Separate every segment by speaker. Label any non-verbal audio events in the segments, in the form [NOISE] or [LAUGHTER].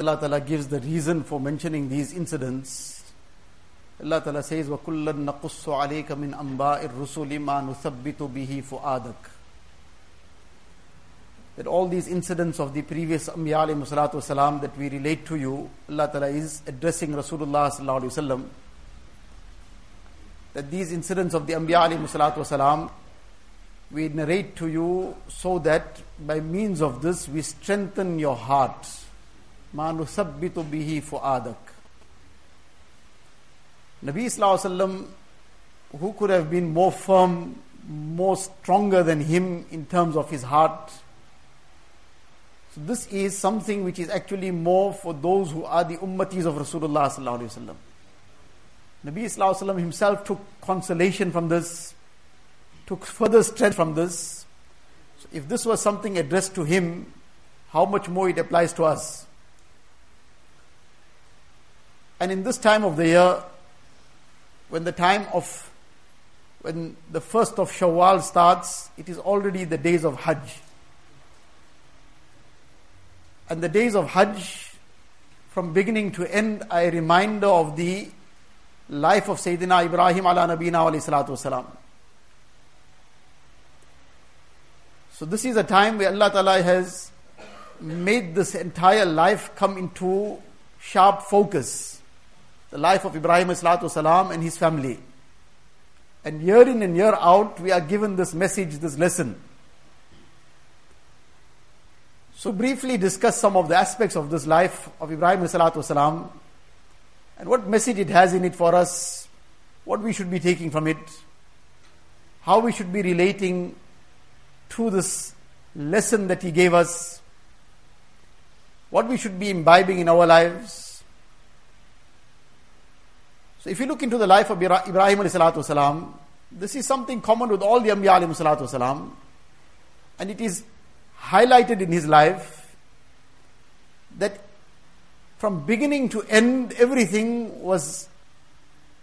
Speaker 1: Allah Ta'ala gives the reason for mentioning these incidents. Allah Ta'ala says, وَكُلًّا نَقُصُّ عَلَيْكَ مِنْ أَنْبَاءِ الرُّسُلِ مَا نُثَبِّتُ بِهِ فُؤَادَكَ That all these incidents of the previous Anbiya alayhi salatu wasalam that we relate to you, Allah Ta'ala is addressing Rasulullah sallallahu alayhi wasallam. That these incidents of the Anbiya alayhi salatu wasalam, we narrate to you so that by means of this we strengthen your heart. মা নুসাব্বিত বিহি ফুআদাক Nabi Sallallahu who could have been more firm, more stronger than him in terms of his heart. So this is something which is actually more for those who are the ummatis of Rasulullah Sallallahu Alaihi Nabi Sallallahu himself took consolation from this, took further strength from this. So if this was something addressed to him, how much more it applies to us. And in this time of the year, when the time of when the first of Shawwal starts, it is already the days of Hajj. And the days of Hajj, from beginning to end, are a reminder of the life of Sayyidina Ibrahim ala Nabina alayhi salatu wasalam. So this is a time where Allah Ta'ala has made this entire life come into sharp focus the life of Ibrahim salam and his family. And year in and year out, we are given this message, this lesson. So briefly discuss some of the aspects of this life of Ibrahim salam and what message it has in it for us, what we should be taking from it, how we should be relating to this lesson that he gave us, what we should be imbibing in our lives, so if you look into the life of Ibrahim والسلام, this is something common with all the Anbiya والسلام, and it is highlighted in his life that from beginning to end everything was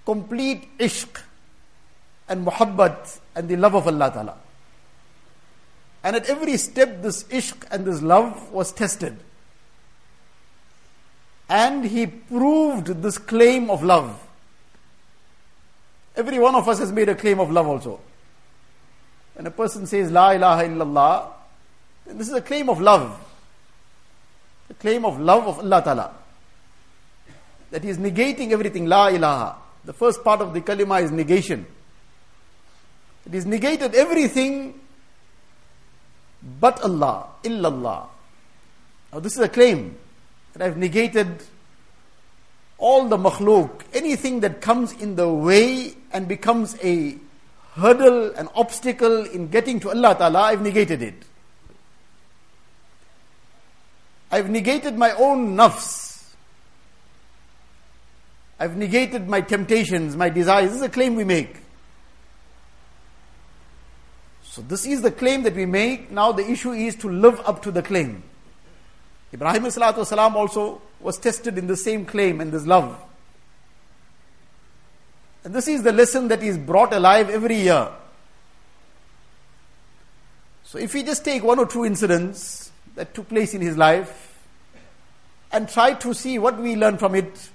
Speaker 1: complete ishq and muhabbat and the love of Allah Ta'ala. And at every step this ishq and this love was tested. And he proved this claim of love. Every one of us has made a claim of love also. When a person says La ilaha illallah, then this is a claim of love. A claim of love of Allah Ta'ala. That he is negating everything, La ilaha. The first part of the kalima is negation. It is negated everything but Allah, illallah. Now this is a claim that I've negated all the makhluk, anything that comes in the way and becomes a hurdle, an obstacle in getting to Allah Ta'ala, I've negated it. I've negated my own nafs. I've negated my temptations, my desires. This is a claim we make. So this is the claim that we make. Now the issue is to live up to the claim. Ibrahim salam also was tested in the same claim and this love. And this is the lesson that is brought alive every year. So if we just take one or two incidents that took place in his life and try to see what we learn from it,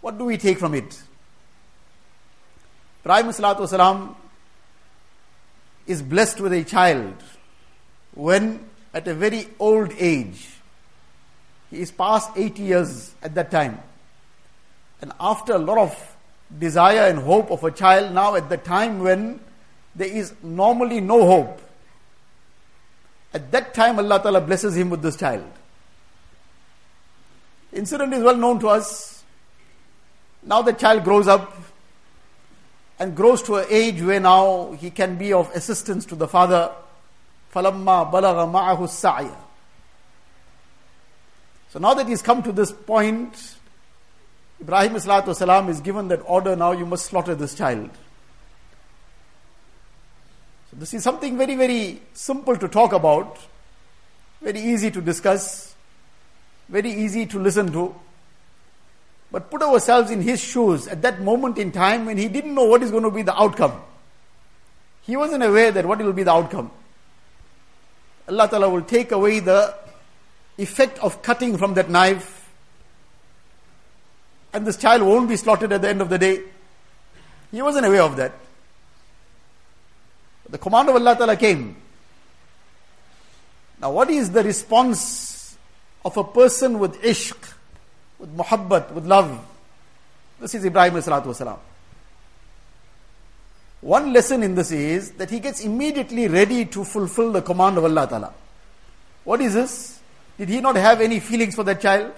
Speaker 1: what do we take from it? Ibrahim salam is blessed with a child when at a very old age he is past 80 years at that time. And after a lot of desire and hope of a child, now at the time when there is normally no hope, at that time Allah Ta'ala blesses him with this child. Incident is well known to us. Now the child grows up and grows to an age where now he can be of assistance to the father. فَلَمَّا بَلَغَ مَعَهُ السَّعْيَ so now that he's come to this point, Ibrahim salam is given that order now you must slaughter this child. So this is something very, very simple to talk about, very easy to discuss, very easy to listen to. But put ourselves in his shoes at that moment in time when he didn't know what is going to be the outcome. He wasn't aware that what will be the outcome. Allah Ta'ala will take away the effect of cutting from that knife and this child won't be slaughtered at the end of the day. He wasn't aware of that. The command of Allah Ta'ala came. Now, what is the response of a person with ishq, with muhabbat, with love? This is Ibrahim wasalam. One lesson in this is that he gets immediately ready to fulfill the command of Allah Ta'ala. What is this? Did he not have any feelings for that child?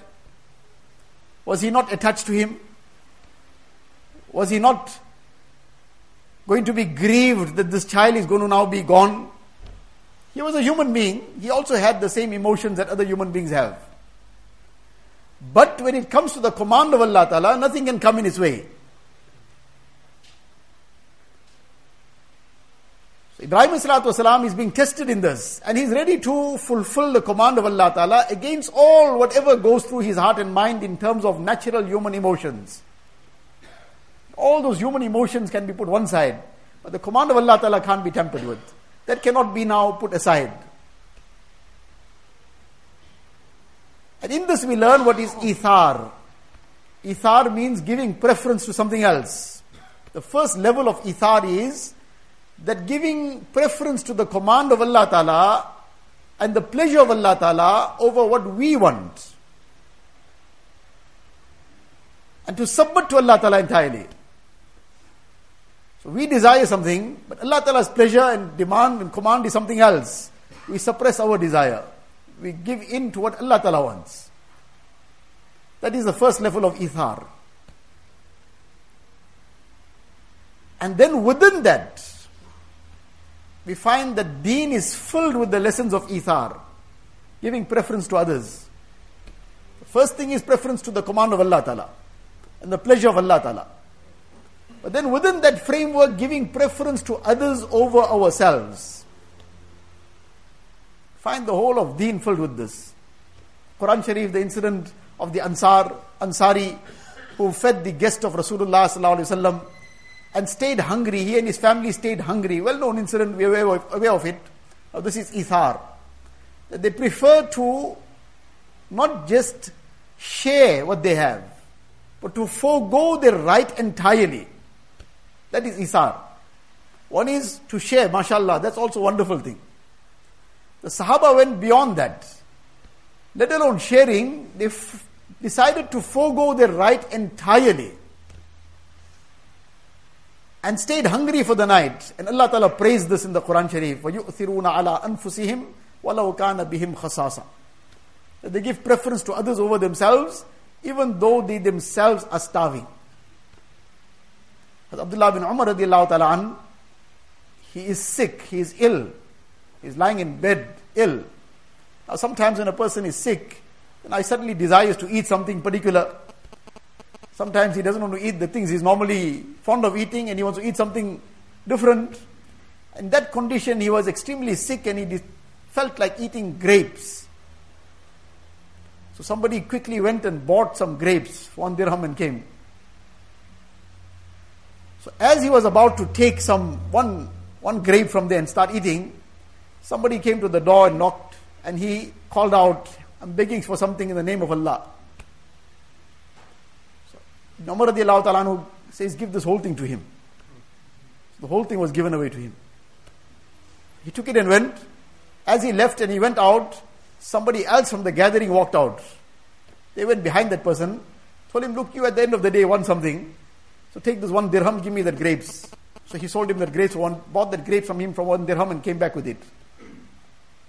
Speaker 1: Was he not attached to him? Was he not going to be grieved that this child is going to now be gone? He was a human being. He also had the same emotions that other human beings have. But when it comes to the command of Allah Ta'ala, nothing can come in his way. Ibrahim Islam is being tested in this and he's ready to fulfill the command of Allah Ta'ala against all whatever goes through his heart and mind in terms of natural human emotions. All those human emotions can be put one side, but the command of Allah Ta'ala can't be tampered with. That cannot be now put aside. And in this we learn what is ithar. Ithar means giving preference to something else. The first level of ithar is that giving preference to the command of Allah Ta'ala and the pleasure of Allah Ta'ala over what we want. And to submit to Allah Ta'ala entirely. So we desire something, but Allah Ta'ala's pleasure and demand and command is something else. We suppress our desire. We give in to what Allah Ta'ala wants. That is the first level of ithar. And then within that, we find that deen is filled with the lessons of ithar, giving preference to others. The first thing is preference to the command of Allah Ta'ala and the pleasure of Allah Ta'ala. But then within that framework, giving preference to others over ourselves. Find the whole of deen filled with this. Quran Sharif, the incident of the Ansar, Ansari, who fed the guest of Rasulullah sallallahu alaihi wasallam and stayed hungry. He and his family stayed hungry. Well known incident, we are aware of, it. This is Ithar. They prefer to not just share what they have, but to forego their right entirely. That is Ithar. One is to share, mashallah, that's also a wonderful thing. The Sahaba went beyond that. Let alone sharing, they f- decided to forego their right entirely and stayed hungry for the night. And Allah Ta'ala praised this in the Quran Sharif. وَيُؤْثِرُونَ عَلَىٰ أَنفُسِهِمْ وَلَوْ كَانَ بِهِمْ خَصَاصًا They give preference to others over themselves, even though they themselves are starving. As Abdullah bin Umar radiallahu ta'ala an, he is sick, he is ill. He is lying in bed, ill. Now sometimes when a person is sick, then I suddenly desires to eat something particular. Sometimes he doesn't want to eat the things he's normally fond of eating and he wants to eat something different. In that condition, he was extremely sick and he felt like eating grapes. So somebody quickly went and bought some grapes, one dirham, and came. So as he was about to take some one one grape from there and start eating, somebody came to the door and knocked, and he called out, "I'm begging for something in the name of Allah." Umar says, give this whole thing to him. The whole thing was given away to him. He took it and went. As he left and he went out, somebody else from the gathering walked out. They went behind that person, told him, Look, you at the end of the day want something. So take this one dirham, give me that grapes. So he sold him that grapes, one, bought that grapes from him for one dirham and came back with it.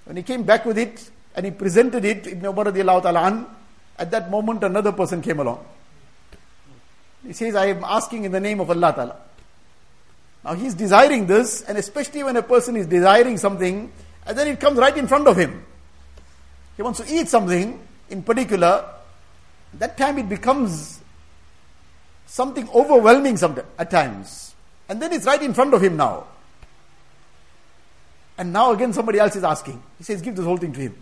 Speaker 1: When he came back with it and he presented it Ibn Umar at that moment another person came along. He says, I am asking in the name of Allah Ta'ala. Now he's desiring this, and especially when a person is desiring something, and then it comes right in front of him. He wants to eat something in particular, that time it becomes something overwhelming sometimes, at times. And then it's right in front of him now. And now again somebody else is asking. He says, Give this whole thing to him.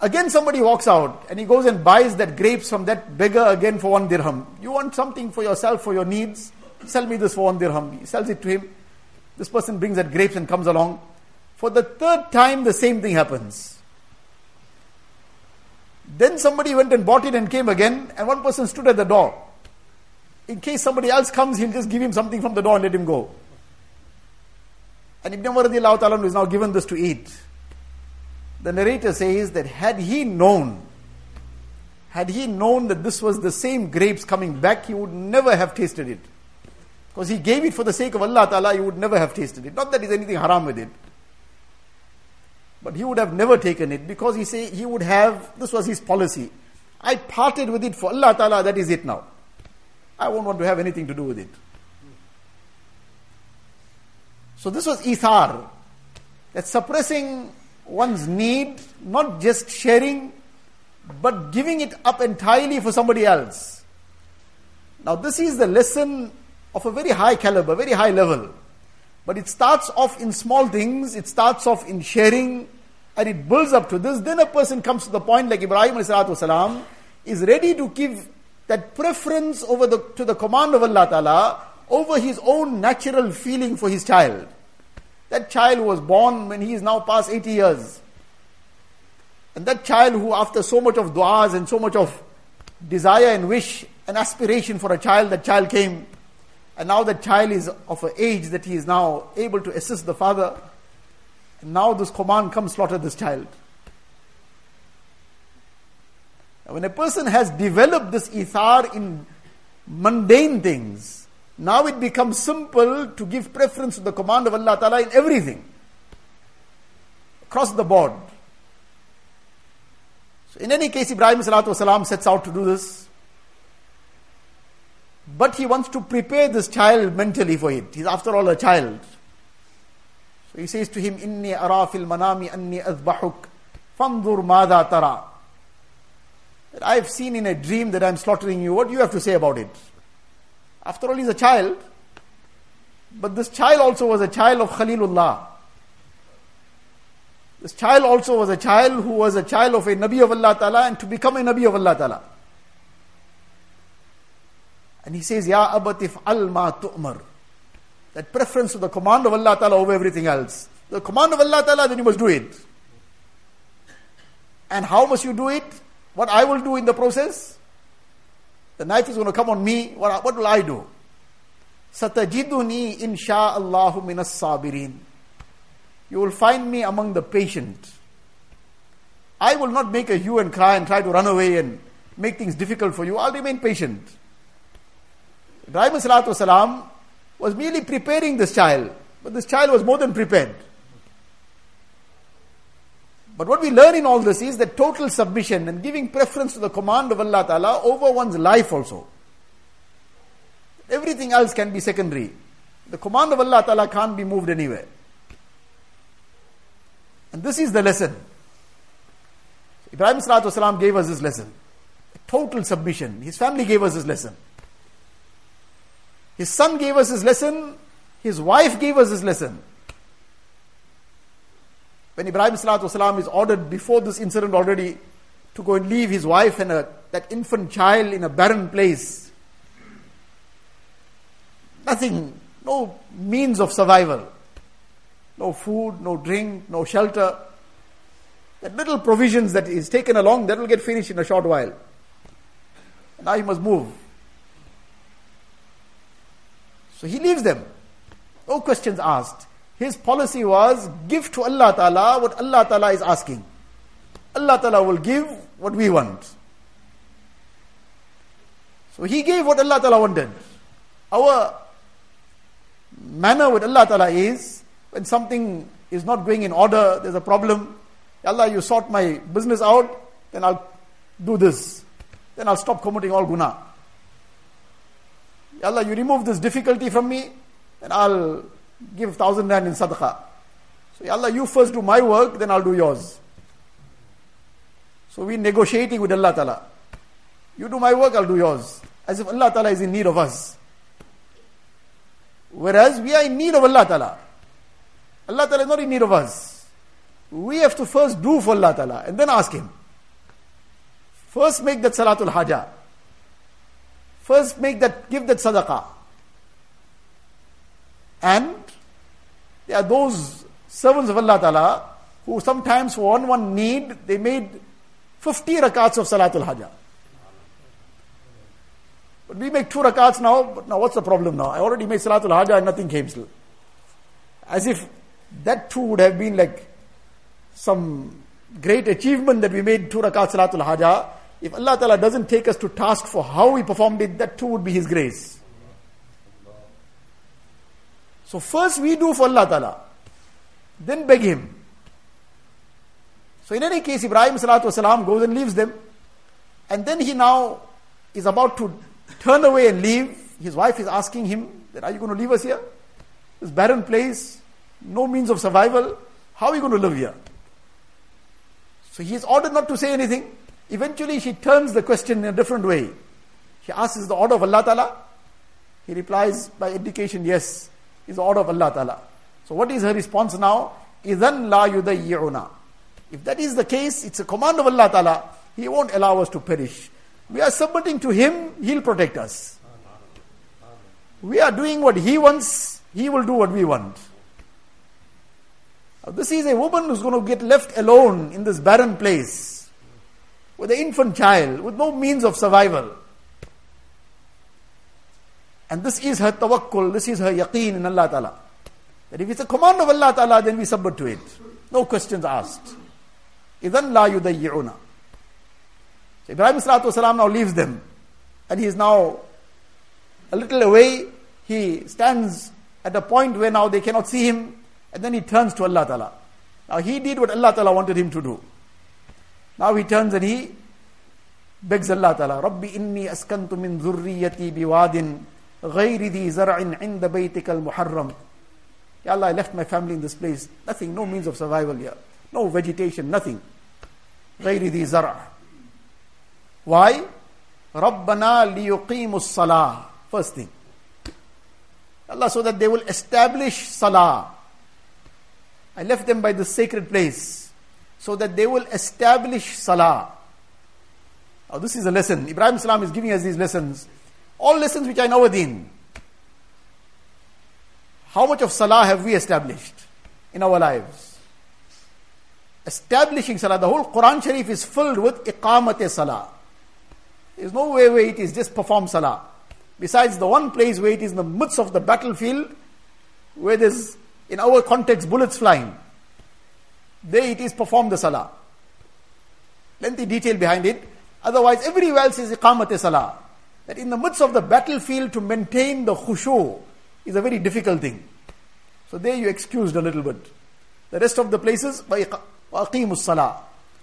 Speaker 1: Again, somebody walks out and he goes and buys that grapes from that beggar again for one dirham. You want something for yourself, for your needs? Sell me this for one dirham. He sells it to him. This person brings that grapes and comes along. For the third time, the same thing happens. Then somebody went and bought it and came again, and one person stood at the door. In case somebody else comes, he'll just give him something from the door and let him go. And Ibn Umar is now given this to eat. The narrator says that had he known, had he known that this was the same grapes coming back, he would never have tasted it. Because he gave it for the sake of Allah Ta'ala, he would never have tasted it. Not that there's anything haram with it. But he would have never taken it because he say he would have this was his policy. I parted with it for Allah Ta'ala, that is it now. I won't want to have anything to do with it. So this was ithar. That suppressing one's need, not just sharing, but giving it up entirely for somebody else. Now this is the lesson of a very high caliber, very high level. But it starts off in small things, it starts off in sharing, and it builds up to this. Then a person comes to the point like Ibrahim والسلام, is ready to give that preference over the, to the command of Allah Ta'ala over his own natural feeling for his child. That child was born when he is now past 80 years. And that child who, after so much of du'as and so much of desire and wish and aspiration for a child, that child came. And now that child is of an age that he is now able to assist the father. And now this command comes slaughter this child. When a person has developed this ithar in mundane things, now it becomes simple to give preference to the command of Allah Ta'ala in everything. Across the board. So in any case, Ibrahim Salatu sets out to do this. But he wants to prepare this child mentally for it. He's after all a child. So he says to him, Inni ara fil manami anni azbahuk. Fandur mada tara I have seen in a dream that I am slaughtering you. What do you have to say about it? After all, he's a child. But this child also was a child of Khalilullah. This child also was a child who was a child of a Nabi of Allah Ta'ala and to become a Nabi of Allah Ta'ala. And he says, Ya abatif al ma tu'mar. That preference to the command of Allah Ta'ala over everything else. The command of Allah Ta'ala, then you must do it. And how must you do it? What I will do in the process? The knife is going to come on me. What, what will I do? Satajiduni insha'Allahu minas sabirin. You will find me among the patient. I will not make a hue and cry and try to run away and make things difficult for you. I'll remain patient. Ibrahim was merely preparing this child, but this child was more than prepared. But what we learn in all this is that total submission and giving preference to the command of Allah Ta'ala over one's life also. Everything else can be secondary. The command of Allah Ta'ala can't be moved anywhere. And this is the lesson. Ibrahim Salatu gave us this lesson. Total submission. His family gave us this lesson. His son gave us his lesson. His wife gave us his lesson. When Ibrahim Salatu is ordered before this incident already to go and leave his wife and a, that infant child in a barren place. Nothing, no means of survival. No food, no drink, no shelter. That little provisions that is taken along, that will get finished in a short while. Now he must move. So he leaves them. No questions asked. His policy was give to Allah Ta'ala what Allah Ta'ala is asking. Allah Ta'ala will give what we want. So he gave what Allah Ta'ala wanted. Our manner with Allah Ta'ala is when something is not going in order, there's a problem. Allah, you sort my business out, then I'll do this. Then I'll stop committing all guna. Allah, you remove this difficulty from me, then I'll give thousand rand in sadaqah. So Allah, you first do my work, then I'll do yours. So we're negotiating with Allah Ta'ala. You do my work, I'll do yours. As if Allah Ta'ala is in need of us. Whereas we are in need of Allah Ta'ala. Allah Ta'ala is not in need of us. We have to first do for Allah Ta'ala and then ask Him. First make that Salatul Haja. First make that, give that sadaqah. And there are those servants of Allah Ta'ala who sometimes for one one need, they made 50 rakats of Salatul Hajjah. But we make two rakats now, but now what's the problem now? I already made Salatul Hajjah and nothing came still. As if that too would have been like some great achievement that we made two rakats Salatul Hajjah. If Allah Ta'ala doesn't take us to task for how we performed it, that too would be His grace. So first we do for Allah Ta'ala, then beg Him. So in any case, Ibrahim Salatu goes and leaves them. And then he now is about to turn away and leave. His wife is asking him that, are you going to leave us here? This barren place, no means of survival. How are you going to live here? So he is ordered not to say anything. Eventually she turns the question in a different way. She asks, is the order of Allah Ta'ala? He replies by indication, yes, is the order of Allah Ta'ala. So what is her response now? إِذَنْ لَا يُدَيِّعُنَا If that is the case, it's a command of Allah Ta'ala. He won't allow us to perish. We are submitting to Him, He'll protect us. We are doing what He wants, He will do what we want. Now, this is a woman who's going to get left alone in this barren place with an infant child, with no means of survival. And this is her tawakkul, this is her yaqeen in Allah Ta'ala. That if it's a command of Allah Ta'ala, then we submit to it. No questions asked. إِذَنْ لَا يُدَيِّعُنَا so Ibrahim Salatu now leaves them. And he is now a little away. He stands at a point where now they cannot see him. And then he turns to Allah Ta'ala. Now he did what Allah Ta'ala wanted him to do. Now he turns and he begs Allah Ta'ala, Rabbi inni askantu min zurriyati biwadin ghayri di zar'in inda baytika al-muharram. Ya Allah, I left my family in this place. Nothing, no means of survival here. No vegetation, nothing. غير ذي زرع why? Rabbana liyuqimus salah. First thing. Allah, so that they will establish salah. I left them by the sacred place so that they will establish salah. Now, this is a lesson. Ibrahim Salam is giving us these lessons. all lessons which are in our deen. How much of salah have we established in our lives? Establishing salah. The whole Quran Sharif is filled with iqamat salah. There's no way where it is just perform salah. Besides the one place where it is in the midst of the battlefield, where there's, in our context, bullets flying. There it is perform the salah. Lengthy detail behind it. Otherwise, everywhere else is iqamat salah That in the midst of the battlefield to maintain the khushu is a very difficult thing. So there you excused a little bit. The rest of the places, وَأَقِيمُ الصَّلَاةِ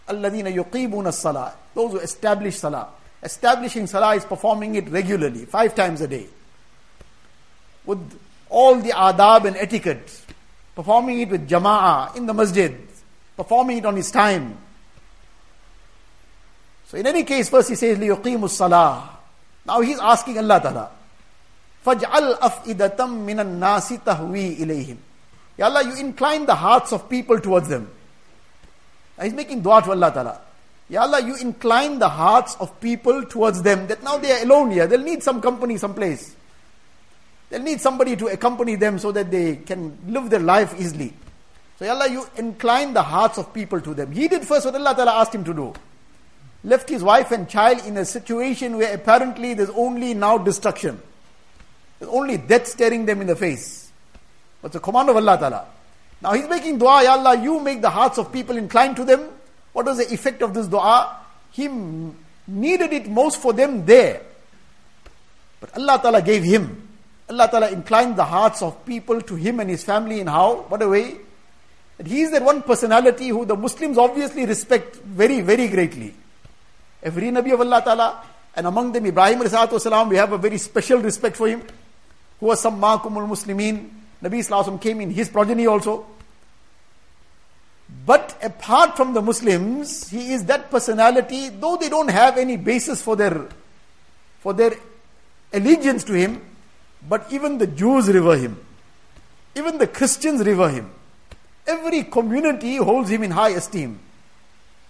Speaker 1: الَّذِينَ يُقِيمُونَ الصَّلَاةِ Those who establish salah. Establishing salah is performing it regularly, five times a day. With all the adab and etiquette. Performing it with jama'ah in the masjid. Performing it on his time. So in any case, first he says, لِيُقِيمُ الصَّلَاةِ Now he's asking Allah Ta'ala. فَجْعَلْ أَفْئِدَةً مِنَ النَّاسِ تَهْوِي إِلَيْهِمْ Ya Allah, you incline the hearts of people towards them. Now he's making dua to Allah Ta'ala. Ya Allah, you incline the hearts of people towards them that now they are alone here. They'll need some company someplace. They'll need somebody to accompany them so that they can live their life easily. So, Ya Allah, you incline the hearts of people to them. He did first what Allah Ta'ala asked him to do. Left his wife and child in a situation where apparently there's only now destruction. There's only death staring them in the face. But the command of Allah Ta'ala. Now he's making dua, Ya Allah, you make the hearts of people inclined to them what was the effect of this dua? He needed it most for them there. But Allah Ta'ala gave him. Allah Ta'ala inclined the hearts of people to him and his family in how? What a way? That he is that one personality who the Muslims obviously respect very, very greatly. Every Nabi of Allah Ta'ala, and among them Ibrahim salam, we have a very special respect for him. Who was some Ma'kumul Muslimin. Nabi Islam came in his progeny also. But apart from the Muslims, he is that personality, though they don't have any basis for their, for their allegiance to him, but even the Jews revere him. Even the Christians revere him. Every community holds him in high esteem.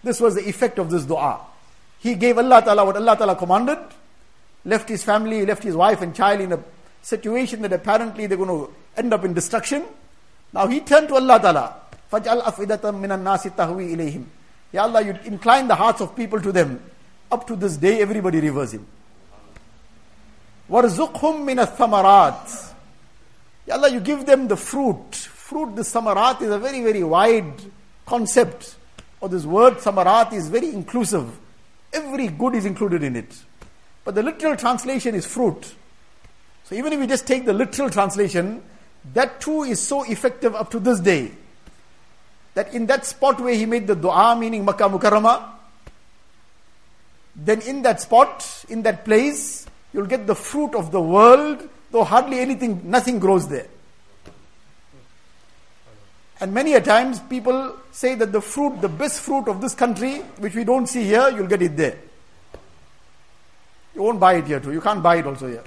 Speaker 1: This was the effect of this dua. He gave Allah Ta'ala what Allah Ta'ala commanded, left his family, left his wife and child in a situation that apparently they're going to end up in destruction. Now he turned to Allah Ta'ala. فَجْعَلْ أَفْئِدَةً مِنَ النَّاسِ تَهْوِي إِلَيْهِمْ Ya Allah, you incline the hearts of people to them. Up to this day, everybody reverse him. وَارْزُقْهُمْ مِنَ الثَّمَرَاتِ Ya Allah, you give them the fruit. Fruit, the samarat is a very, very wide concept. Or this word samarat is very inclusive. Every good is included in it. But the literal translation is fruit. So even if we just take the literal translation, that too is so effective up to this day. That in that spot where he made the dua, meaning Makkah Mukarramah, then in that spot, in that place, you'll get the fruit of the world, though hardly anything, nothing grows there. And many a times people say that the fruit, the best fruit of this country, which we don't see here, you'll get it there. You won't buy it here too. You can't buy it also here.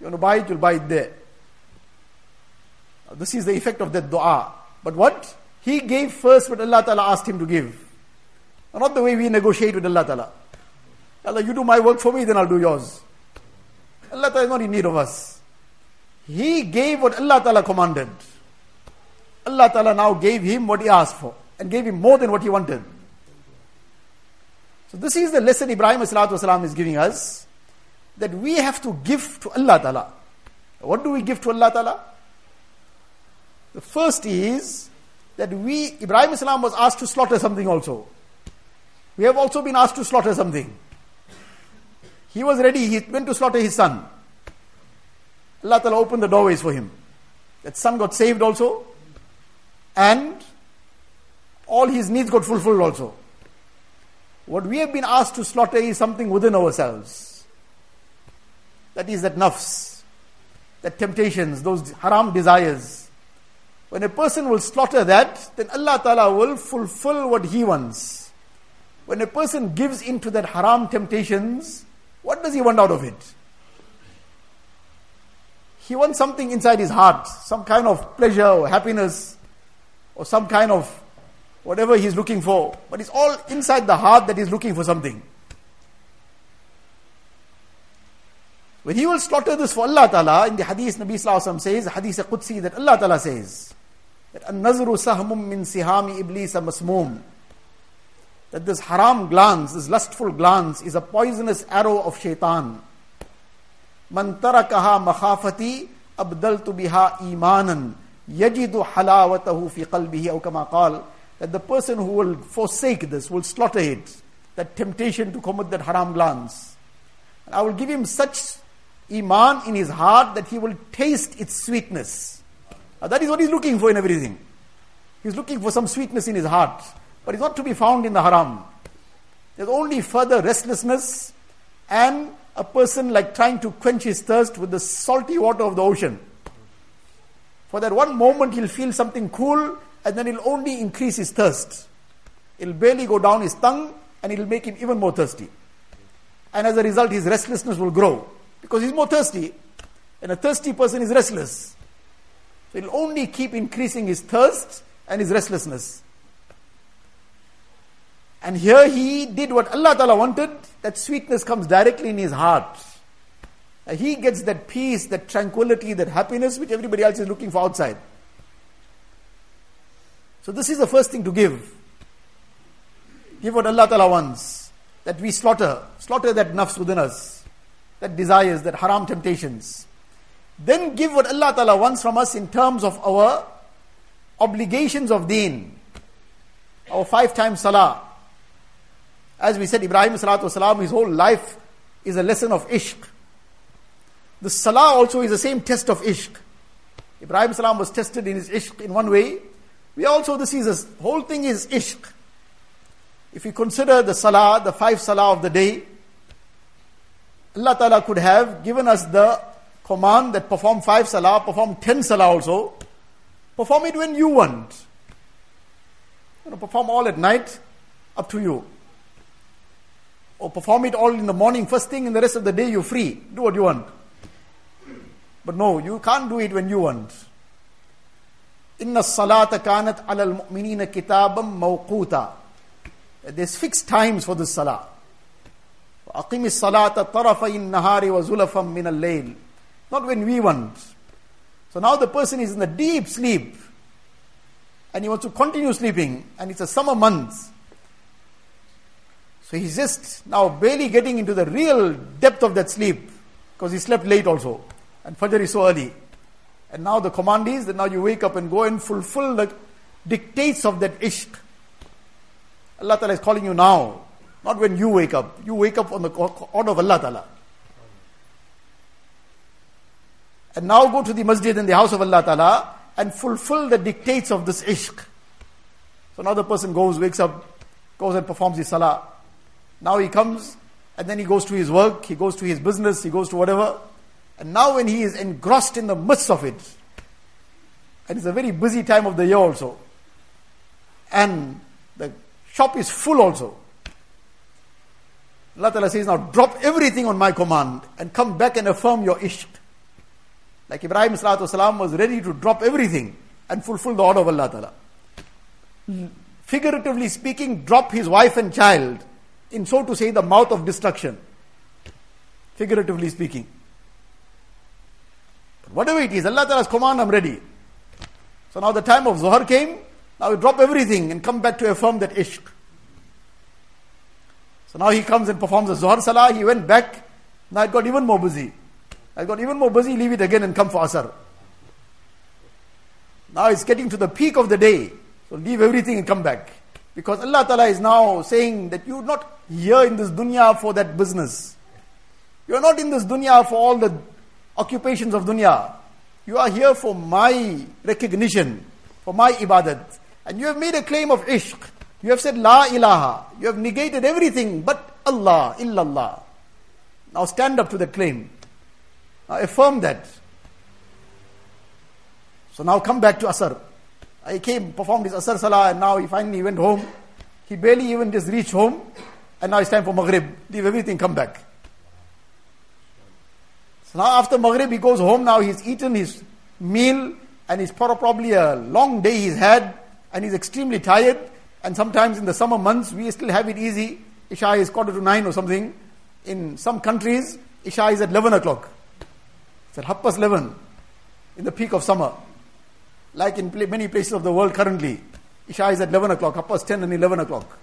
Speaker 1: You want to buy it, you'll buy it there. This is the effect of that dua. But what? He gave first what Allah Ta'ala asked him to give. Not the way we negotiate with Allah Ta'ala. Allah, you do my work for me, then I'll do yours. Allah Ta'ala is not in need of us. He gave what Allah Ta'ala commanded. Allah Ta'ala now gave him what he asked for and gave him more than what he wanted. So this is the lesson Ibrahim والسلام, is giving us that we have to give to Allah Ta'ala. What do we give to Allah Ta'ala? The first is that we, Ibrahim Islam was asked to slaughter something also. We have also been asked to slaughter something. He was ready, he went to slaughter his son. Allah Ta'ala opened the doorways for him. That son got saved also, and all his needs got fulfilled also. What we have been asked to slaughter is something within ourselves. That is that nafs, that temptations, those haram desires when a person will slaughter that, then Allah Ta'ala will fulfill what He wants. When a person gives into that haram temptations, what does he want out of it? He wants something inside his heart, some kind of pleasure or happiness, or some kind of whatever he's looking for. But it's all inside the heart that he's looking for something. When he will slaughter this for Allah Ta'ala, in the hadith Nabi Sallallahu says, hadith Qudsi, that Allah Ta'ala says, that an-nazru sahmum min sihami iblis masmum that this haram glance this lustful glance is a poisonous arrow of shaitan man tarakaha makhafati abdaltu biha imanan yajidu halawatahu fi qalbihi aw kama qal that the person who will forsake this will slaughter it that temptation to commit that haram glance and i will give him such iman in his heart that he will taste its sweetness uh, that is what he's looking for in everything. He's looking for some sweetness in his heart, but it's not to be found in the haram. There's only further restlessness and a person like trying to quench his thirst with the salty water of the ocean. For that one moment he'll feel something cool and then it'll only increase his thirst. It'll barely go down his tongue and it'll make him even more thirsty. And as a result, his restlessness will grow because he's more thirsty. And a thirsty person is restless. So it'll only keep increasing his thirst and his restlessness. And here he did what Allah Ta'ala wanted, that sweetness comes directly in his heart. He gets that peace, that tranquility, that happiness which everybody else is looking for outside. So this is the first thing to give. Give what Allah Ta'ala wants. That we slaughter. Slaughter that nafs within us. That desires, that haram temptations. Then give what Allah Ta'ala wants from us in terms of our obligations of deen. Our five times salah. As we said, Ibrahim salatu salam, his whole life is a lesson of ishq. The salah also is the same test of ishq. Ibrahim salam was tested in his ishq in one way. We also, this is a whole thing is ishq. If we consider the salah, the five salah of the day, Allah Ta'ala could have given us the command that perform five salah, perform ten salah also. Perform it when you want. You know, perform all at night, up to you. Or perform it all in the morning, first thing, and the rest of the day you're free. Do what you want. But no, you can't do it when you want. Inna salata kanat ala al-mu'minina kitabam mawquta. There's fixed times for this salah. أقم الصلاة طرفي النهار وزلفا من الليل not when we want. So now the person is in a deep sleep and he wants to continue sleeping and it's a summer month So he's just now barely getting into the real depth of that sleep because he slept late also. And Fajr is so early. And now the command is that now you wake up and go and fulfill the dictates of that ishq. Allah Ta'ala is calling you now, not when you wake up. You wake up on the order of Allah Ta'ala. And now go to the masjid in the house of Allah Ta'ala and fulfill the dictates of this ishq. So now the person goes, wakes up, goes and performs his salah. Now he comes and then he goes to his work, he goes to his business, he goes to whatever. And now when he is engrossed in the midst of it, and it's a very busy time of the year also, and the shop is full also. Allah Ta'ala says, now drop everything on my command and come back and affirm your ishq. Like Ibrahim Salatu was ready to drop everything and fulfill the order of Allah Ta'ala. Figuratively speaking, drop his wife and child in so to say the mouth of destruction. Figuratively speaking. But whatever it is, Allah Ta'ala's command, I'm ready. So now the time of Zuhar came, now we drop everything and come back to affirm that ishq. So now he comes and performs the Zuhar Salah, he went back, now it got even more busy. I got even more busy, leave it again and come for Asr. Now it's getting to the peak of the day, so leave everything and come back. Because Allah Ta'ala is now saying that you're not here in this dunya for that business. You're not in this dunya for all the occupations of dunya. You are here for my recognition, for my ibadat. And you have made a claim of ishq. You have said la ilaha. You have negated everything but Allah, illallah. Now stand up to the claim. Now affirm that. So now come back to Asr. I came, performed his Asr Salah, and now he finally went home. He barely even just reached home, and now it's time for Maghrib. Leave everything, come back. Now after Maghrib, he goes home. Now he's eaten his meal, and it's probably a long day he's had, and he's extremely tired. And sometimes in the summer months, we still have it easy. Isha is quarter to nine or something. In some countries, Isha is at 11 o'clock. It's at half past 11 in the peak of summer like in many places of the world currently. Isha is at 11 o'clock, half past 10 and 11 o'clock.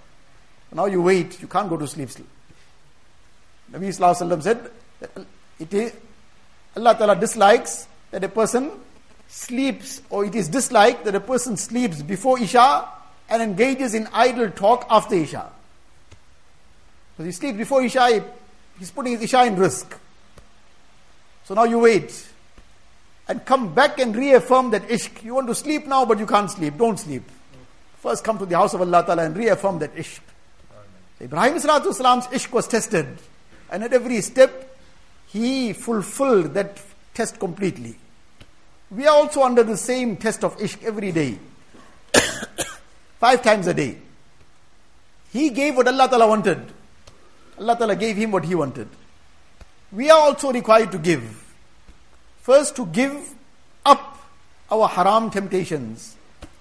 Speaker 1: Now you wait, you can't go to sleep still. Nabi Sallallahu Alaihi Wasallam said it is, Allah Ta'ala dislikes that a person sleeps, or it is disliked that a person sleeps before Isha and engages in idle talk after Isha. Because he sleeps before Isha, he's putting his Isha in risk. So now you wait and come back and reaffirm that ishq. You want to sleep now, but you can't sleep. Don't sleep. First come to the house of Allah Ta'ala and reaffirm that ishq. Ibrahim Salatu Salam's ishq was tested. And at every step, he fulfilled that test completely. We are also under the same test of ishq every day. [COUGHS] Five times a day. He gave what Allah Ta'ala wanted. Allah Ta'ala gave him what he wanted. We are also required to give. First, to give up our haram temptations,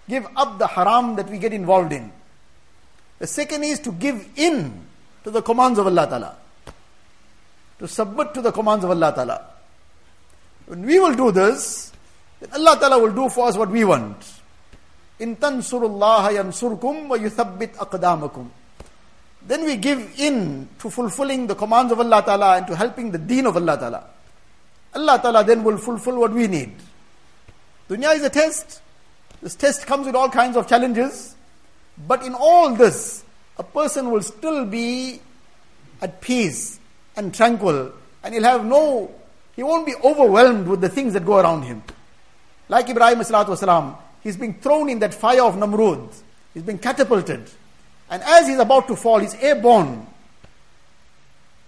Speaker 1: give up the haram that we get involved in. The second is to give in to the commands of Allah Ta'ala, to submit to the commands of Allah Ta'ala. When we will do this, then Allah Ta'ala will do for us what we want. In tansurullaha yansurkum wa yuthabbit aqdamakum. Then we give in to fulfilling the commands of Allah Ta'ala and to helping the deen of Allah Ta'ala. Allah Ta'ala then will fulfill what we need. Dunya is a test. This test comes with all kinds of challenges. But in all this, a person will still be at peace and tranquil. And he'll have no, he won't be overwhelmed with the things that go around him. Like Ibrahim والسلام, he's being thrown in that fire of Namrud. He's being catapulted. And as he's about to fall, he's airborne.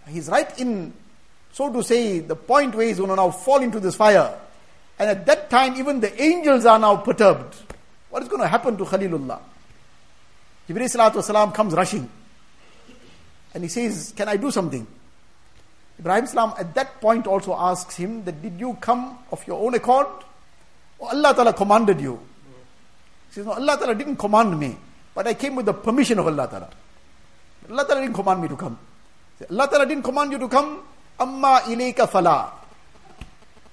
Speaker 1: He's right in so to say, the point where he's going to now fall into this fire. And at that time, even the angels are now perturbed. What is going to happen to Khalilullah? Jibreel salatu wasalam comes rushing. And he says, Can I do something? Ibrahim salam at that point also asks him that did you come of your own accord? Or Allah Ta'ala commanded you? He says, No, Allah Ta'ala didn't command me, but I came with the permission of Allah Ta'ala. Allah Ta'ala didn't command me to come. Allah Ta'ala didn't command you to come, Amma ilayka fala.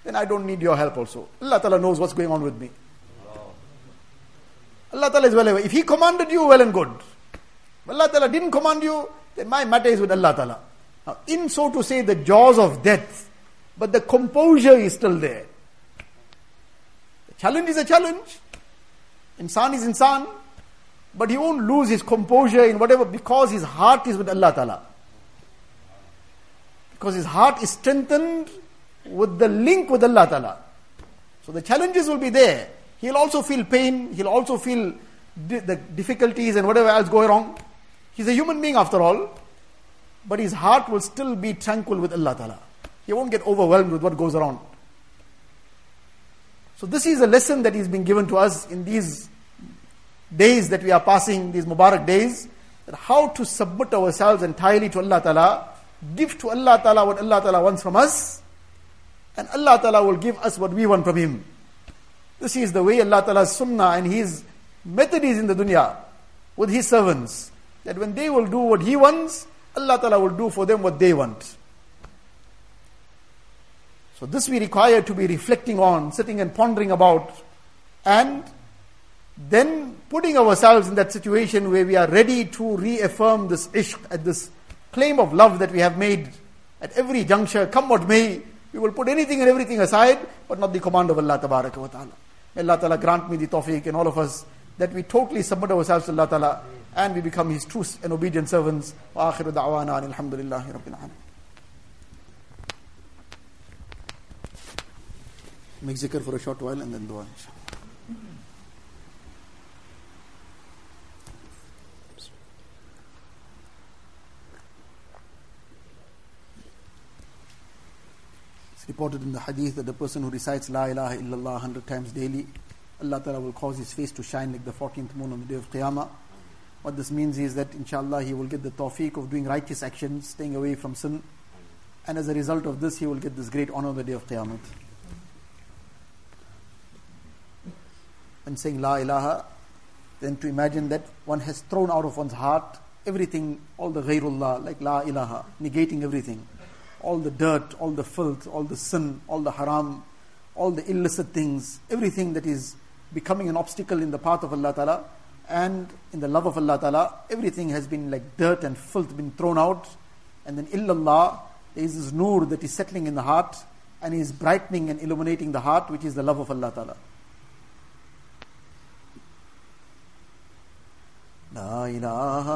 Speaker 1: Then I don't need your help also. Allah Ta'ala knows what's going on with me. Allah Ta'ala is well aware. If He commanded you, well and good. Allah Ta'ala didn't command you, then my matter is with Allah Ta'ala. Now, in so to say, the jaws of death, but the composure is still there. The challenge is a challenge. Insan is insan, but he won't lose his composure in whatever because his heart is with Allah Ta'ala. Because his heart is strengthened with the link with Allah Ta'ala. So the challenges will be there. He'll also feel pain, he'll also feel di- the difficulties and whatever else going wrong. He's a human being after all, but his heart will still be tranquil with Allah Ta'ala. He won't get overwhelmed with what goes around. So this is a lesson that is being given to us in these days that we are passing, these Mubarak days, that how to submit ourselves entirely to Allah Ta'ala, give to Allah Ta'ala what Allah Ta'ala wants from us, and Allah Ta'ala will give us what we want from Him. This is the way Allah Ta'ala's sunnah and His method is in the dunya with His servants. That when they will do what He wants, Allah Ta'ala will do for them what they want. So this we require to be reflecting on, sitting and pondering about, and then putting ourselves in that situation where we are ready to reaffirm this ishq at this claim of love that we have made at every juncture, come what may, we will put anything and everything aside, but not the command of Allah Ta'ala. May Allah Ta'ala grant me the tawfiq and all of us that we totally submit ourselves to Allah Ta'ala and we become His true and obedient servants. Wa akhiru da'wana alhamdulillahi rabbil alamin. Make zikr for a short while and then dua. It's reported in the hadith that the person who recites La ilaha illallah 100 times daily, Allah Ta'ala will cause his face to shine like the 14th moon on the day of Qiyamah. What this means is that inshallah he will get the tawfiq of doing righteous actions, staying away from sin, and as a result of this he will get this great honor on the day of Qiyamah. When saying La ilaha, then to imagine that one has thrown out of one's heart everything, all the ghairullah, like La ilaha, negating everything. All the dirt, all the filth, all the sin, all the haram, all the illicit things, everything that is becoming an obstacle in the path of Allah Ta'ala and in the love of Allah Ta'ala, everything has been like dirt and filth been thrown out. And then illallah, there is this nur that is settling in the heart and is brightening and illuminating the heart, which is the love of Allah Ta'ala. لا إله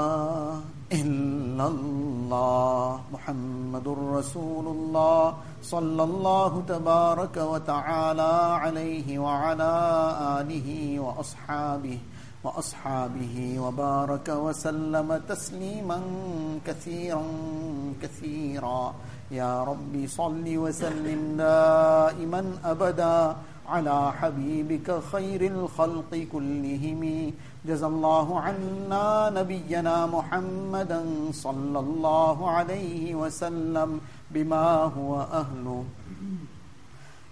Speaker 1: إلا الله محمد رسول الله صلى الله تبارك وتعالى عليه وعلى آله وأصحابه وأصحابه وبارك وسلم تسليما كثيرا كثيرا. يا ربي صل وسلم دائما أبدا على حبيبك خير الخلق كلهم. جزى الله عنا نبينا محمدا صلى الله عليه وسلم بما هو أهله.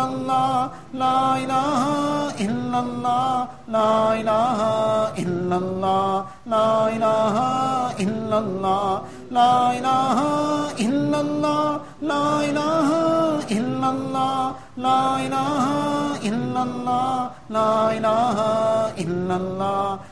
Speaker 1: ইল্লাল্লাহ লা ইলাহা ইল্লাল্লাহ লা ইলাহা ইল্লাল্লাহ লা ইলাহা ইল্লাল্লাহ লা ইলাহা ইল্লাল্লাহ লা ইলাহা ইল্লাল্লাহ লা ইলাহা ইল্লাল্লাহ লা ইলাহা ইল্লাল্লাহ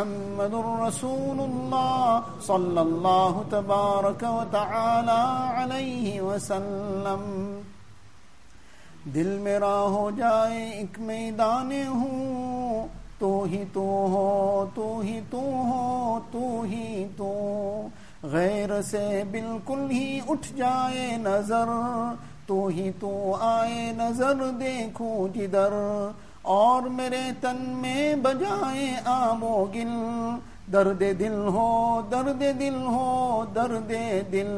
Speaker 1: محمد رسول الله صلى الله تبارك وتعالى عليه وسلم۔ دل میرا ہو جائے ایک میدان ہوں تو ہی تو ہو، تو ہی تو ہو، تو ہی تو۔ غیر سے بالکل ہی اٹھ جائے نظر، تو ہی تو آئے نظر دیکھو جدھر اور میرے تن میں بجائے آم و گل۔ درد دل ہو، درد دل ہو، درد دل۔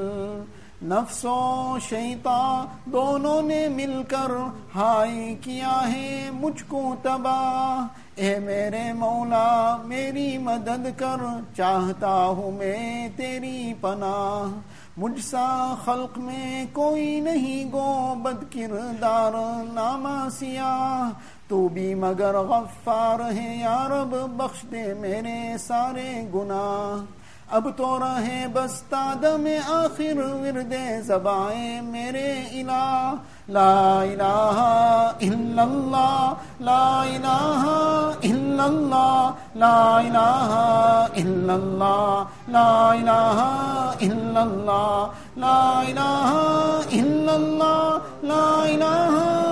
Speaker 1: نفس و شیطان دونوں نے مل کر ہائی کیا ہے مجھ کو تباہ۔ اے میرے مولا، میری مدد کر، چاہتا ہوں میں تیری پناہ۔ مجھ سا خلق میں کوئی نہیں گو، بد کردار ناما سیاہ۔ تو بھی مگر غفار ہے یا رب، بخش دے میرے سارے گناہ۔ اب تو رہے بس تادم آخر، ورد زبائیں میرے الہ۔ لا الہ الا اللہ، لا الہ الا اللہ، لا الہ الا اللہ، لا الہ الا اللہ، لا الہ الا اللہ، لا الہ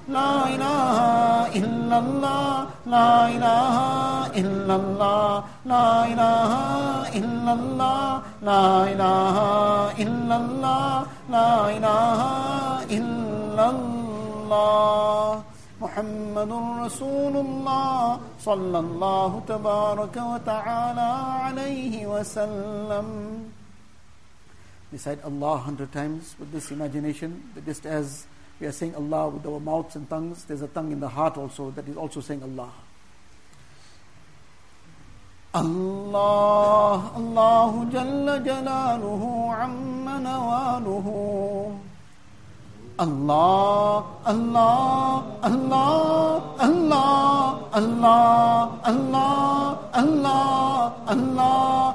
Speaker 1: لا إله إلا الله لا إله إلا الله لا إله إلا الله لا إله إلا الله لا إله إلا الله محمد رسول الله صلى الله تبارك وتعالى عليه وسلم Recite Allah hundred times with this imagination, but just as we are saying Allah with our mouths and tongues, there's a tongue in the heart also that is also saying Allah. الله الله جل جلاله عم نواله الله الله الله الله الله الله الله الله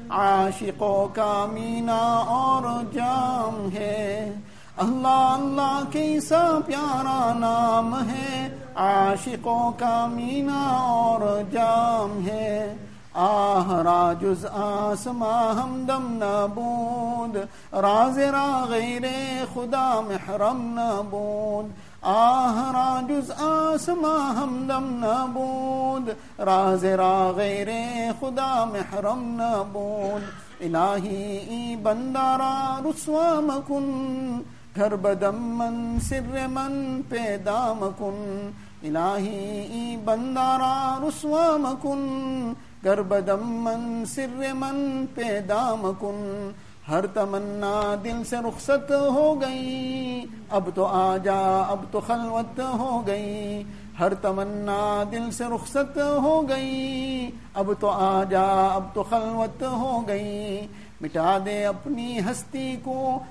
Speaker 1: عاشقوں کا مینا اور جام ہے۔ اللہ اللہ کیسا پیارا نام ہے۔ عاشقوں کا مینا اور جام ہے۔ آہ راجز آسما ہمدم نبود راز را غیر خدا محرم نبود آہرا جز آسما ہمدم نبود راز را غیر خدا محرم نبود الہی ای بندارا رسوا مکن، گھر بدم من، سر من پیدا مکن. الہی ای بندارا رسوا مکن، گھر بدم من، سر من پیدا مکن. ہر تمنا دل سے رخصت ہو گئی۔ اب تو آ جا اب تو خلوت ہو گئی۔ ہر تمنا دل سے رخصت ہو گئی۔ اب تو آ جا اب تو خلوت ہو گئی۔ مٹا دے اپنی ہستی کو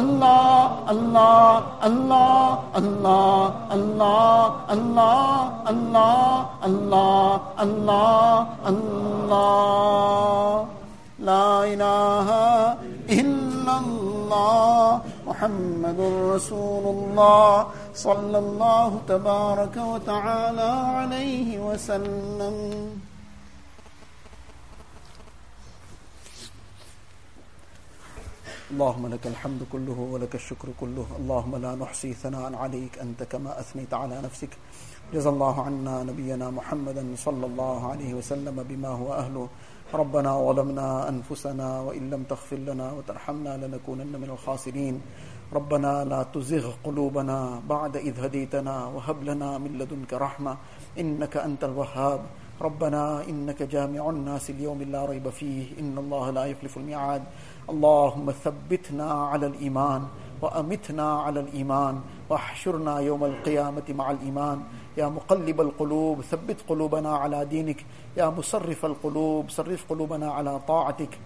Speaker 1: Allah, Allah, Allah, Allah, Allah, Allah, Allah, Allah, Allah, Allah. La ilaha illallah Muhammadur Rasulullah sallallahu tabaraka wa ta'ala alayhi wa sallam. اللهم لك الحمد كله ولك الشكر كله. اللهم لا نحصي ثناء عليك. أنت كما أثنيت على نفسك. جزى الله عنا نبينا محمدا صلى الله عليه وسلم بما هو أهله. ربنا ظلمنا أنفسنا وإن لم تغفر لنا وترحمنا لنكونن من الخاسرين. ربنا لا تزغ قلوبنا بعد إذ هديتنا وهب لنا من لدنك رحمة. إنك أنت الوهاب. ربنا إنك جامع الناس اليوم لا ريب فيه. إن الله لا يخلف الميعاد. اللهم ثبتنا على الإيمان وأمتنا على الإيمان واحشرنا يوم القيامة مع الإيمان. يا مقلب القلوب ثبت قلوبنا على دينك. يا مصرف القلوب صرف قلوبنا على طاعتك.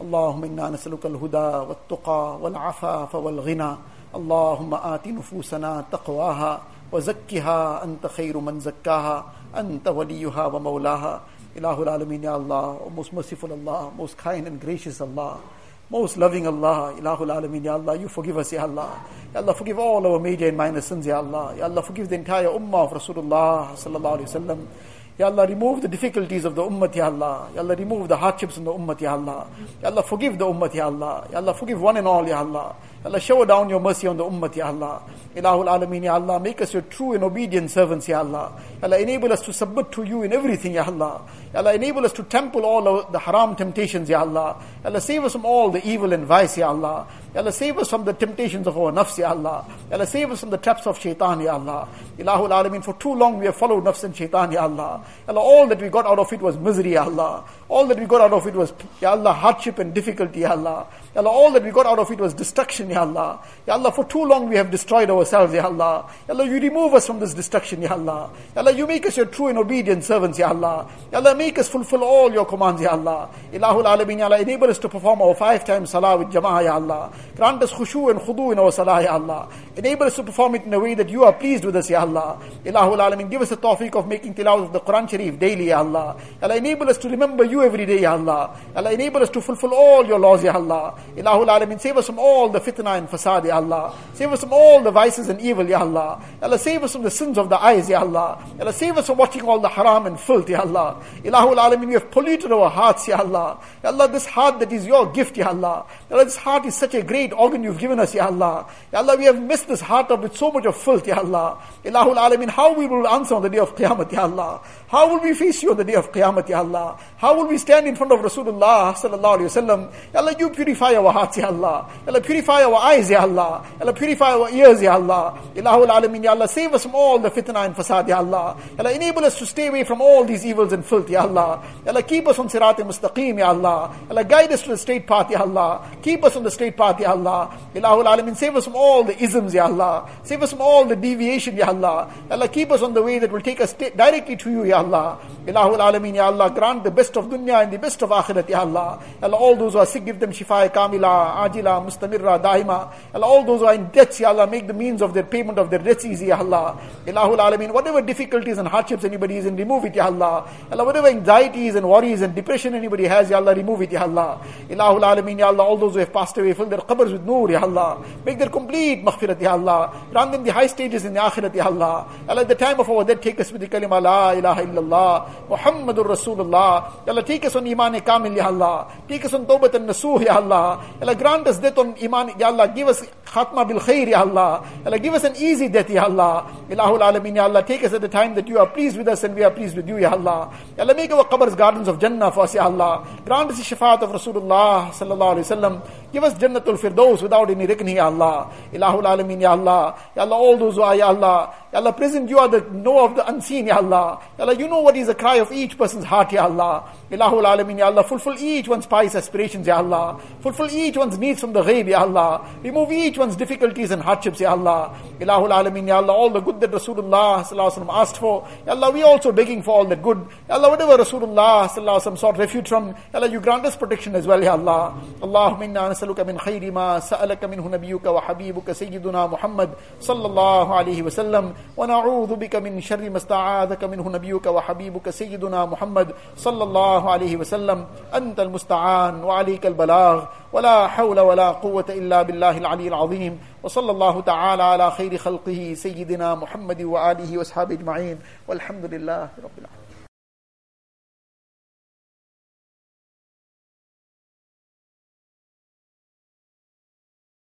Speaker 1: اللهم إنا نسألك الهدى والتقى والعفاف والغنى. اللهم آت نفوسنا تقواها وزكها. أنت خير من زكاها. أنت وليها ومولاها. إله العالمين يا Allah, most merciful Allah, most kind and gracious Allah. Most loving Allah, Ilahul Alameen, Ya Allah, you forgive us, Ya Allah. Ya Allah, forgive all our major and minor sins, Ya Allah. Ya Allah, forgive the entire ummah of Rasulullah sallallahu alayhi wa sallam. Ya Allah, remove the difficulties of the ummah, Ya Allah. Ya Allah, remove the hardships in the ummah, Ya Allah. Ya Allah, forgive the ummah, Ya Allah. Ya Allah, forgive one and all, Ya Allah. Allah, shower down your mercy on the ummah, Ya Allah. Ilahul Alameen, Ya Allah, make us your true and obedient servants, Ya Allah. Allah, enable us to submit to you in everything, Ya Allah. Allah, enable us to temple all the haram temptations, Ya Allah. Allah, save us from all the evil and vice, Ya Allah. Allah, save us from the temptations of our nafs, Ya Allah. Allah, save us from the traps of shaitan, Ya Allah. Ilahul Alameen, for too long we have followed nafs and shaitan, Ya Allah. Allah, all that we got out of it was misery, Ya Allah. All that we got out of it was, Ya Allah, hardship and difficulty, Ya Allah. Ya Allah, all that we got out of it was destruction, Ya Allah. Ya Allah, for too long we have destroyed ourselves, Ya Allah. Ya Allah, you remove us from this destruction, Ya Allah. Ya Allah, you make us your true and obedient servants, Ya Allah. Ya Allah, make us fulfill all your commands, Ya Allah. Ilahul Alameen, Ya Allah, enable us to perform our five times salah with jama'ah, Ya Allah. Grant us khushu and khudu in our salah, Ya Allah. Enable us to perform it in a way that you are pleased with us, Ya Allah. Ilahul Alameen, give us the tawfiq of making tilawat of the Quran Sharif daily, Ya Allah. Ya Allah, enable us to remember you every day, Ya Allah. Allah, enable us to fulfill all your laws, Ya Allah. Ilahul Alameen, save us from all the fitna and fasad, Ya Allah. Save us from all the vices and evil, Ya Allah. Allah, save us from the sins of the eyes, Ya Allah. Allah, save us from watching all the haram and filth, Ya Allah. Ilahul Alameen, we have polluted our hearts, Ya Allah. Ya Allah, this heart that is your gift, Ya Allah. Ya Allah, this heart is such a great organ you've given us, Ya Allah. Ya Allah, we have missed this heart up with so much of filth, Ya Allah. Ilahul Alameen, how we will answer on the day of Qiyamah, Ya Allah. How will we face you on the day of Qiyamah, Ya Allah? How will we stand in front of Rasulullah sallallahu alayhi wa sallam? Ya Allah, you purify our hearts, Ya Allah. Ya Allah, purify our eyes, Ya Allah. Ya Allah, purify our ears, Ya Allah. Ilahul Alameen, Ya Allah, save us from all the fitna and fasad, Ya Allah. Ya Allah, enable us to stay away from all these evils and filth, Ya Allah. Ya Allah, keep us on sirat mustaqim, Ya Allah. Ya Allah, guide us to the straight path, Ya Allah. Keep us on the straight path, Ya Allah. Ilahul Alameen, save us from all the isms, Ya Allah. Save us from all the deviation, Ya Allah. Ya Allah, keep us on the way that will take us directly to you, Ya Allah. Ilahul Alameen, Ya Allah, grant the best of dunya and the best of akhirat, Ya Allah. Allah, all those who are sick, give them shifa kamila, ajila, mustamirra, daima. Allah, all those who are in debts, Ya Allah, make the means of their payment of their debts easy, Ya Allah. Ilahul Alameen, whatever difficulties and hardships anybody is in, remove it, Ya Allah. Allah, whatever anxieties and worries and depression anybody has, Ya Allah, remove it, Ya Allah. Ilahul Alameen, Ya Allah, all those who have passed away, fill their qabrs with nur, Ya Allah. Make their complete maghfirat, Ya Allah. Grant them the high stages in the akhirat, Ya Allah. Allah, at the time of our death, take us with the kalima, La ilaha Muhammadur Rasulullah. Allah, take us on iman kamil, Ya Allah. Take us on tawbat and nasuh, Ya Allah. Allah, grant us death on iman, Ya Allah. Give us khatma bil khair, Ya Allah. Allah, give us an easy death, Ya Allah. Ilahul Alameen, Ya Allah. Take us at the time that you are pleased with us and we are pleased with you, Ya Allah. Ya Allah, make our qabrs gardens of Jannah for us, Ya Allah. Grant us the shafaat of Rasulullah sallallahu alayhi wa sallam. Give us Jannatul Firdaus without any reckoning, Ya Allah. Ilahul Alameen, Ya Allah. Ya Allah, all those who are, Ya Allah. Ya Allah, present you are the know of the unseen, Ya Allah. Ya Allah, you know what is the cry of each person's heart, Ya Allah. Ilahul Alameen, Ya Allah, fulfill each one's pious aspirations, Ya Allah. Fulfill each one's needs from the ghaib, Ya Allah. Remove each one's difficulties and hardships, Ya Allah. Ilahul Alameen, Ya Allah, all the good that Rasulullah asked for. Ya Allah, we also begging for all that good. Ya Allah, whatever Rasulullah sallam, sought refuge from, Ya Allah, you grant us protection as well, Ya Allah. Allahumma inna nasaluka min khayri ma sa'alaka minhu nabiyuka wa habibuka sayyiduna Muhammad sallallahu alayhi wa sallam. Wa na'udhu bika min sharri ma minhu nabiyuka wa habibuka sayyiduna Muhammad sallallahu الله عليه وسلم أنت المستعان وعليك البلاغ ولا حول ولا قوة إلا بالله العلي العظيم. وصلى الله تعالى على خير خلقه سيدنا محمد وآله وأصحابه أجمعين. والحمد لله رب العالمين.